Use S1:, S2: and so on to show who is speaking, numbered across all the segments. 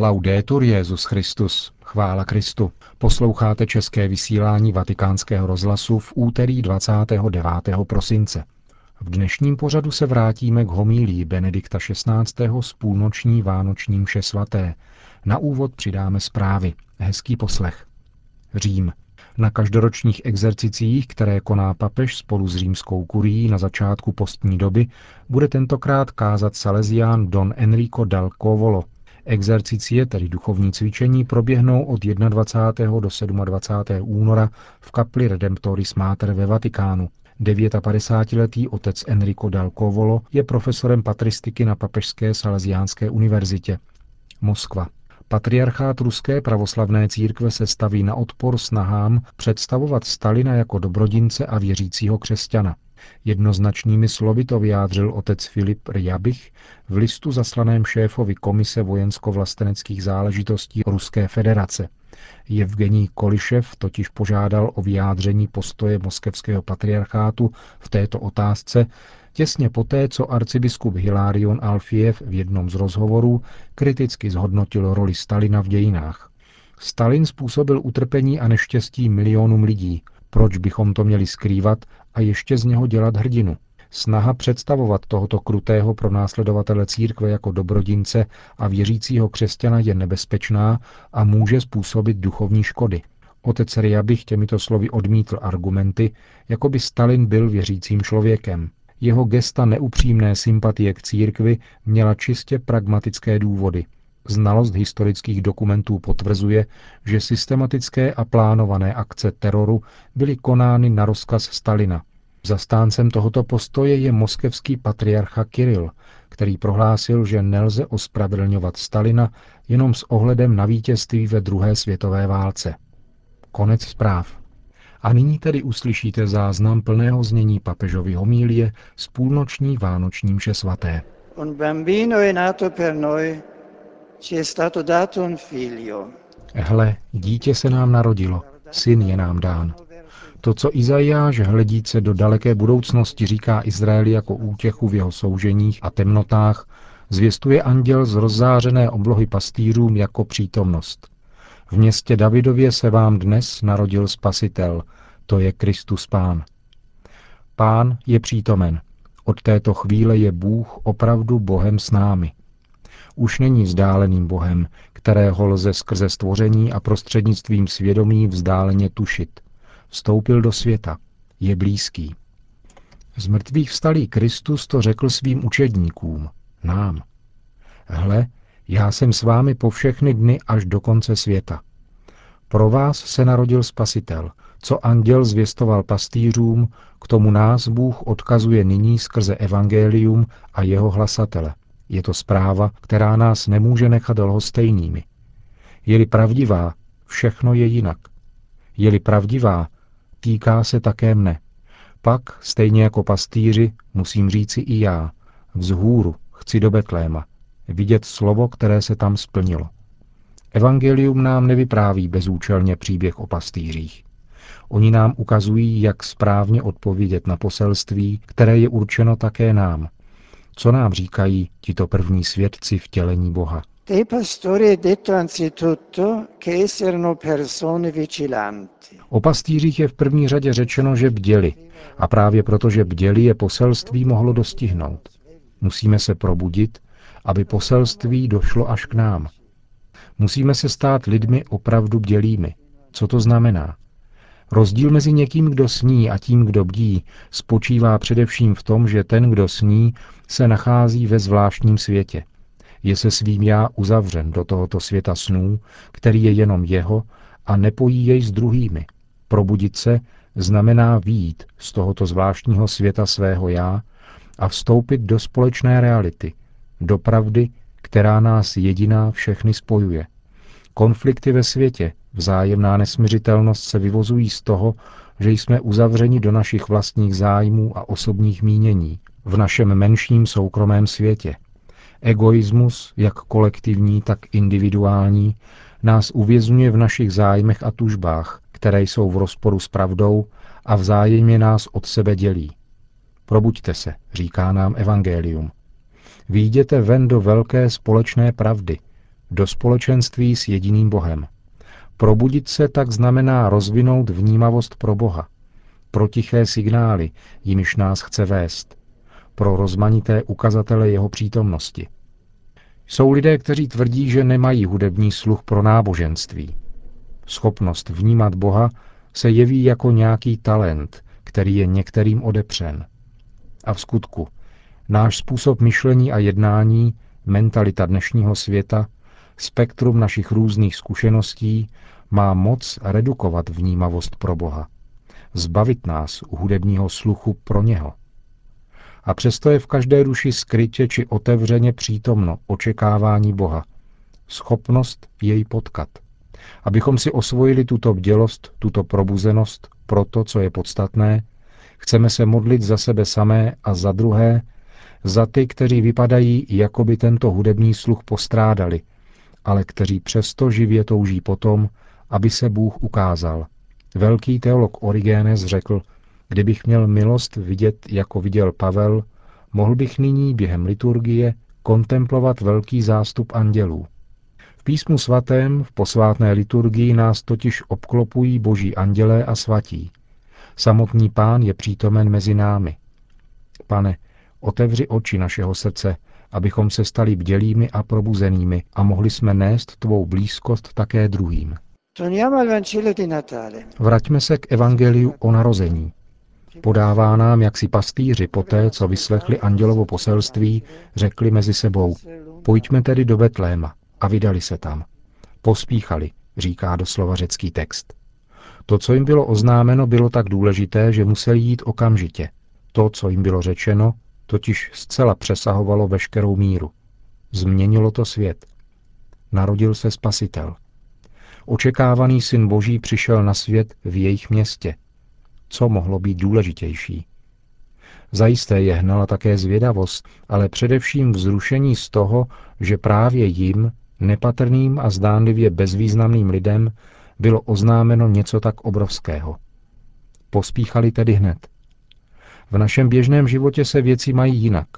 S1: Laudetur Jezus Christus, chvála Kristu. Posloucháte české vysílání Vatikánského rozhlasu v úterý 29. prosince. V dnešním pořadu se vrátíme k homílii Benedikta XVI. z půlnoční vánoční mše svaté. Na úvod přidáme zprávy. Hezký poslech. Řím. Na každoročních exercicích, které koná papež spolu s římskou kurií na začátku postní doby, bude tentokrát kázat Salesián Don Enrico dal Covolo. Exercicie, tedy duchovní cvičení, proběhnou od 21. do 27. února v kapli Redemptoris Mater ve Vatikánu. 59-letý otec Enrico dal Covolo je profesorem patristiky na Papežské salesiánské univerzitě. Moskva. Patriarchát Ruské pravoslavné církve se staví na odpor snahám představovat Stalina jako dobrodince a věřícího křesťana. Jednoznačnými slovy to vyjádřil otec Filip Rjabich v listu zaslaném šéfovi Komise vojensko-vlasteneckých záležitostí Ruské federace. Evgenij Kolišev totiž požádal o vyjádření postoje moskevského patriarchátu v této otázce těsně poté, co arcibiskup Hilarion Alfiev v jednom z rozhovorů kriticky zhodnotil roli Stalina v dějinách. Stalin způsobil utrpení a neštěstí milionům lidí. Proč bychom to měli skrývat a ještě z něho dělat hrdinu? Snaha představovat tohoto krutého pronásledovatele církve jako dobrodince a věřícího křesťana je nebezpečná a může způsobit duchovní škody. Otec Riabich těmito slovy odmítl argumenty, jako by Stalin byl věřícím člověkem. Jeho gesta neupřímné sympatie k církvi měla čistě pragmatické důvody. Znalost historických dokumentů potvrzuje, že systematické a plánované akce teroru byly konány na rozkaz Stalina. Zastáncem tohoto postoje je moskevský patriarcha Kiril, který prohlásil, že nelze ospravedlňovat Stalina jenom s ohledem na vítězství ve druhé světové válce. Konec zpráv. A nyní tedy uslyšíte záznam plného znění papežovy homílie z půlnoční vánoční mše svaté. Un bambino è nato per noi, Hle, dítě se nám narodilo, syn je nám dán. To, co Izajáš hledíce do daleké budoucnosti říká Izraeli jako útěchu v jeho souženích a temnotách, zvěstuje anděl z rozzářené oblohy pastýřům jako přítomnost. V městě Davidově se vám dnes narodil spasitel, to je Kristus Pán. Pán je přítomen. Od této chvíle je Bůh opravdu Bohem s námi. Už není vzdáleným Bohem, kterého lze skrze stvoření a prostřednictvím svědomí vzdáleně tušit. Vstoupil do světa. Je blízký. Z mrtvých vstalý Kristus to řekl svým učedníkům, nám. Hle, já jsem s vámi po všechny dny až do konce světa. Pro vás se narodil Spasitel, co anděl zvěstoval pastýřům, k tomu nás Bůh odkazuje nyní skrze evangelium a jeho hlasatele. Je to zpráva, která nás nemůže nechat lhostejnými. Je-li pravdivá, všechno je jinak. Je-li pravdivá, týká se také mne. Pak, stejně jako pastýři, musím říci i já, vzhůru chci do Betléma, vidět slovo, které se tam splnilo. Evangelium nám nevypráví bezúčelně příběh o pastýřích. Oni nám ukazují, jak správně odpovědět na poselství, které je určeno také nám. Co nám říkají tito první svědci vtělení Boha? O pastýřích je v první řadě řečeno, že bděli. A právě proto, že bděli, je poselství mohlo dostihnout. Musíme se probudit, aby poselství došlo až k nám. Musíme se stát lidmi opravdu bdělými. Co to znamená? Rozdíl mezi někým, kdo sní a tím, kdo bdí, spočívá především v tom, že ten, kdo sní, se nachází ve zvláštním světě. Je se svým já uzavřen do tohoto světa snů, který je jenom jeho a nepojí jej s druhými. Probudit se znamená výjít z tohoto zvláštního světa svého já a vstoupit do společné reality, do pravdy, která nás jediná všechny spojuje. Konflikty ve světě, vzájemná nesmiřitelnost se vyvozují z toho, že jsme uzavřeni do našich vlastních zájmů a osobních mínění, v našem menším soukromém světě. Egoismus, jak kolektivní, tak individuální, nás uvězňuje v našich zájmech a tužbách, které jsou v rozporu s pravdou a vzájemně nás od sebe dělí. Probuďte se, říká nám Evangelium. Výjděte ven do velké společné pravdy. do společenství s jediným Bohem. Probudit se tak znamená rozvinout vnímavost pro Boha, pro tiché signály, jimiž nás chce vést, pro rozmanité ukazatele jeho přítomnosti. Jsou lidé, kteří tvrdí, že nemají hudební sluch pro náboženství. Schopnost vnímat Boha se jeví jako nějaký talent, který je některým odepřen. A v skutku, náš způsob myšlení a jednání, mentalita dnešního světa, spektrum našich různých zkušeností má moc redukovat vnímavost pro Boha, zbavit nás hudebního sluchu pro něho. A přesto je v každé duši skrytě či otevřeně přítomno očekávání Boha, schopnost jej potkat. Abychom si osvojili tuto bdělost, tuto probuzenost pro to, co je podstatné, chceme se modlit za sebe samé a za druhé, za ty, kteří vypadají, jako by tento hudební sluch postrádali, ale kteří přesto živě touží potom, aby se Bůh ukázal. Velký teolog Origenes řekl, kdybych měl milost vidět, jako viděl Pavel, mohl bych nyní během liturgie kontemplovat velký zástup andělů. V písmu svatém v posvátné liturgii nás totiž obklopují boží andělé a svatí. Samotný pán je přítomen mezi námi. Pane, otevři oči našeho srdce, abychom se stali bdělými a probuzenými a mohli jsme nést tvou blízkost také druhým. Vraťme se k evangeliu o narození. Podává nám, jak si pastýři poté, co vyslechli andělovo poselství, řekli mezi sebou, pojďme tedy do Betléma a vydali se tam. Pospíchali, říká doslova řecký text. To, co jim bylo oznámeno, bylo tak důležité, že museli jít okamžitě. To, co jim bylo řečeno, totiž zcela přesahovalo veškerou míru. Změnilo to svět. Narodil se spasitel. Očekávaný syn Boží přišel na svět v jejich městě. Co mohlo být důležitější? Zajisté je hnala také zvědavost, ale především vzrušení z toho, že právě jim, nepatrným a zdánlivě bezvýznamným lidem, bylo oznámeno něco tak obrovského. Pospíchali tedy hned. V našem běžném životě se věci mají jinak.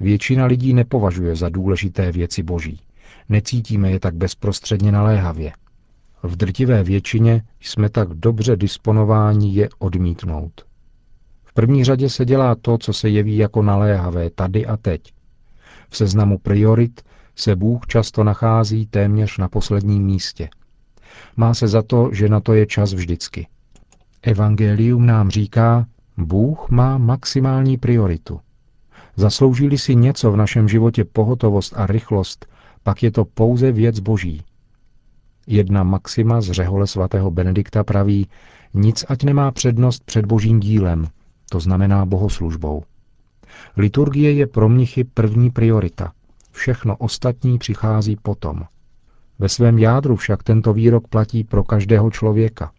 S1: Většina lidí nepovažuje za důležité věci boží. Necítíme je tak bezprostředně naléhavě. V drtivé většině jsme tak dobře disponováni je odmítnout. V první řadě se dělá to, co se jeví jako naléhavé tady a teď. V seznamu priorit se Bůh často nachází téměř na posledním místě. Má se za to, že na to je čas vždycky. Evangelium nám říká, Bůh má maximální prioritu. Zasloužili si něco v našem životě pohotovost a rychlost, pak je to pouze věc boží. Jedna maxima z řehole svatého Benedikta praví, nic ať nemá přednost před božím dílem, to znamená bohoslužbou. Liturgie je pro mnichy první priorita. Všechno ostatní přichází potom. Ve svém jádru však tento výrok platí pro každého člověka.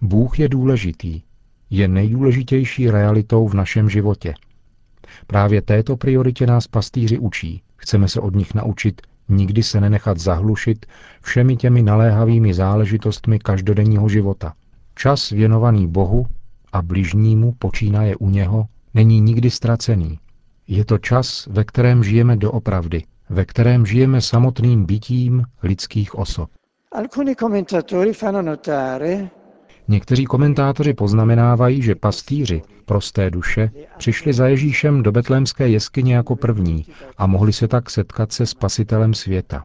S1: Bůh je důležitý, je nejdůležitější realitou v našem životě. Právě této prioritě nás pastýři učí. Chceme se od nich naučit nikdy se nenechat zahlušit všemi těmi naléhavými záležitostmi každodenního života. Čas věnovaný Bohu a bližnímu počínaje u něho není nikdy ztracený. Je to čas, ve kterém žijeme doopravdy, ve kterém žijeme samotným bytím lidských osob. Alcuni commentatori fanno notare Někteří komentátoři poznamenávají, že pastýři, prosté duše, přišli za Ježíšem do betlémské jeskyně jako první a mohli se tak setkat se spasitelem světa.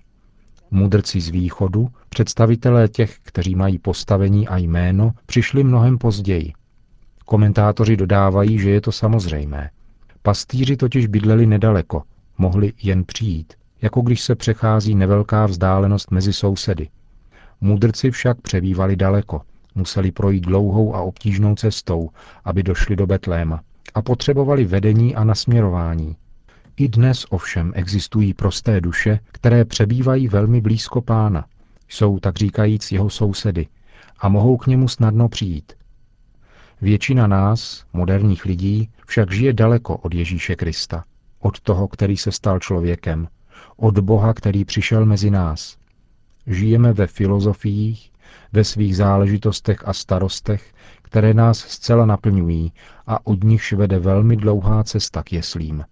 S1: Mudrci z východu, představitelé těch, kteří mají postavení a jméno, přišli mnohem později. Komentátoři dodávají, že je to samozřejmé. Pastýři totiž bydleli nedaleko, mohli jen přijít, jako když se přechází nevelká vzdálenost mezi sousedy. Mudrci však přebývali daleko, museli projít dlouhou a obtížnou cestou, aby došli do Betléma a potřebovali vedení a nasměrování. I dnes ovšem existují prosté duše, které přebývají velmi blízko pána. Jsou, tak říkajíc, jeho sousedy a mohou k němu snadno přijít. Většina nás, moderních lidí, však žije daleko od Ježíše Krista, od toho, který se stal člověkem, od Boha, který přišel mezi nás. Žijeme ve filozofiích, ve svých záležitostech a starostech, které nás zcela naplňují a od nichž vede velmi dlouhá cesta k jeslím.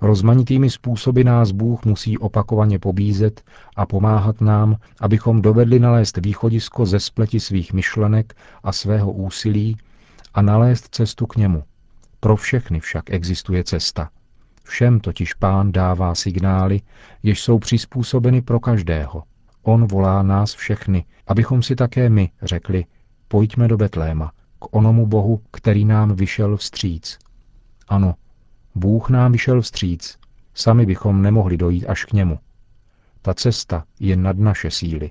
S1: Rozmanitými způsoby nás Bůh musí opakovaně pobízet a pomáhat nám, abychom dovedli nalézt východisko ze spleti svých myšlenek a svého úsilí a nalézt cestu k němu. Pro všechny však existuje cesta. Všem totiž pán dává signály, jež jsou přizpůsobeny pro každého. On volá nás všechny, abychom si také my řekli, pojďme do Betléma, k onomu Bohu, který nám vyšel vstříc. Ano, Bůh nám vyšel vstříc, sami bychom nemohli dojít až k němu. Ta cesta je nad naše síly.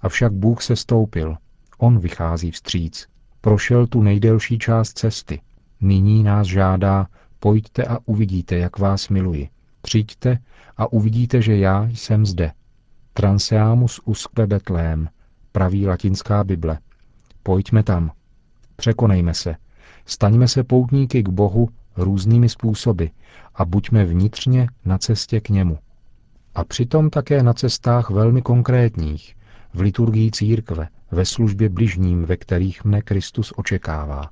S1: Avšak Bůh se stoupil, On vychází vstříc, prošel tu nejdelší část cesty. Nyní nás žádá, pojďte a uvidíte, jak vás miluji. Přijďte a uvidíte, že já jsem zde. Transeamus usque Betlém, praví latinská Bible. Pojďme tam. Překonejme se. Staňme se poutníky k Bohu různými způsoby a buďme vnitřně na cestě k němu. A přitom také na cestách velmi konkrétních, v liturgii církve, ve službě bližním, ve kterých mne Kristus očekává.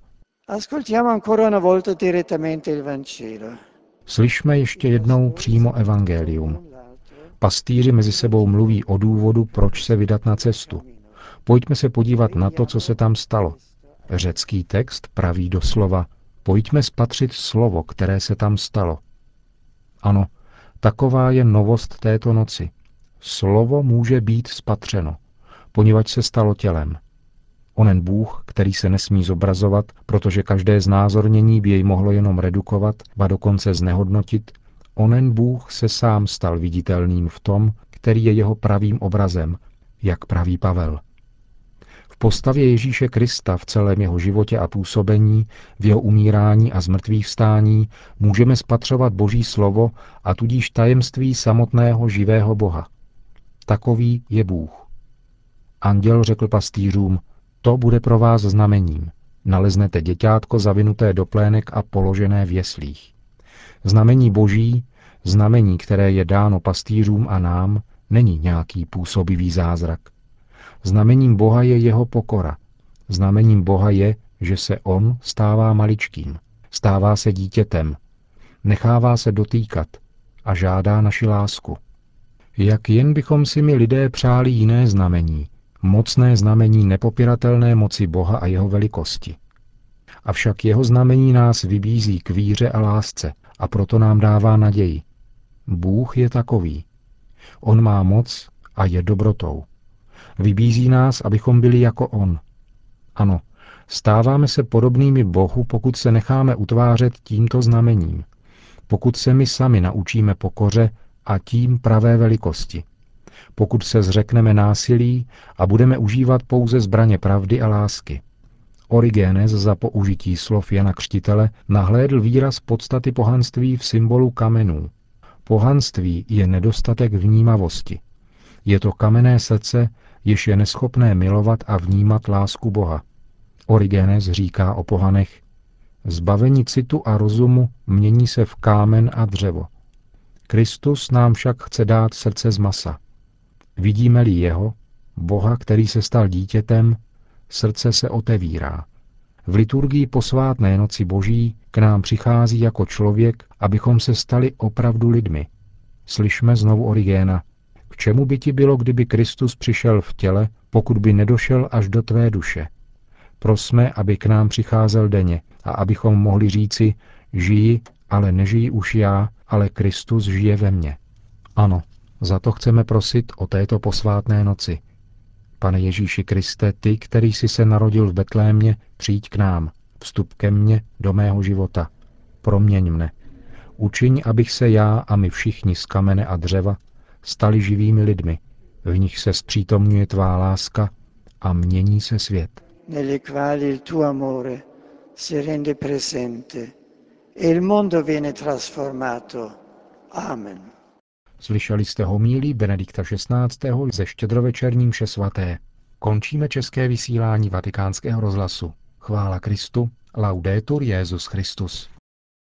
S1: Slyšme ještě jednou přímo evangelium. Pastýři mezi sebou mluví o důvodu, proč se vydat na cestu. Pojďme se podívat na to, co se tam stalo. Řecký text praví doslova Pojďme spatřit slovo, které se tam stalo. Ano, taková je novost této noci. Slovo může být spatřeno, poněvadž se stalo tělem. Onen Bůh, který se nesmí zobrazovat, protože každé znázornění by jej mohlo jenom redukovat, ba dokonce znehodnotit, onen Bůh se sám stal viditelným v tom, který je jeho pravým obrazem, jak praví Pavel. V postavě Ježíše Krista v celém jeho životě a působení, v jeho umírání a zmrtvých vstání můžeme spatřovat Boží slovo a tudíž tajemství samotného živého Boha. Takový je Bůh. Anděl řekl pastýřům, to bude pro vás znamením. Naleznete děťátko zavinuté do plének a položené v jeslích. Znamení boží, znamení, které je dáno pastýřům a nám, není nějaký působivý zázrak. Znamením Boha je jeho pokora. Znamením Boha je, že se on stává maličkým, stává se dítětem, nechává se dotýkat a žádá naši lásku. Jak jen bychom si my lidé přáli jiné znamení, mocné znamení nepopiratelné moci Boha a jeho velikosti. Avšak jeho znamení nás vybízí k víře a lásce a proto nám dává naději. Bůh je takový. On má moc a je dobrotou. Vybízí nás, abychom byli jako On. Ano, stáváme se podobnými Bohu, pokud se necháme utvářet tímto znamením, pokud se my sami naučíme pokoře a tím pravé velikosti, pokud se zřekneme násilí a budeme užívat pouze zbraně pravdy a lásky. Origenes za použití slov Jana Křtitele nahlédl výraz podstaty pohanství v symbolu kamenů. Pohanství je nedostatek vnímavosti. Je to kamenné srdce, jež je neschopné milovat a vnímat lásku Boha. Origenes říká o pohanech, zbavení citu a rozumu mění se v kámen a dřevo. Kristus nám však chce dát srdce z masa. Vidíme-li jeho, Boha, který se stal dítětem, srdce se otevírá. V liturgii posvátné noci boží k nám přichází jako člověk, abychom se stali opravdu lidmi. Slyšme znovu Origéna, k čemu by ti bylo, kdyby Kristus přišel v těle, pokud by nedošel až do tvé duše? Prosme, aby k nám přicházel denně a abychom mohli říci, žiji, ale nežijí už já, ale Kristus žije ve mně. Ano, za to chceme prosit o této posvátné noci. Pane Ježíši Kriste, ty, který jsi se narodil v Betlémě, přijď k nám, vstup ke mně do mého života. Proměň mne. Učiň, abych se já a my všichni z kamene a dřeva stali živými lidmi, v nich se zpřítomňuje tvá láska a mění se svět. Nelle quali il tuo amore si rende presente e il mondo viene trasformato. Amen. Slyšeli jste homílí Benedikta XVI. ze štědrovečerním mše svaté. Končíme české vysílání vatikánského rozhlasu. Chvála Kristu. Laudetur Jezus Christus.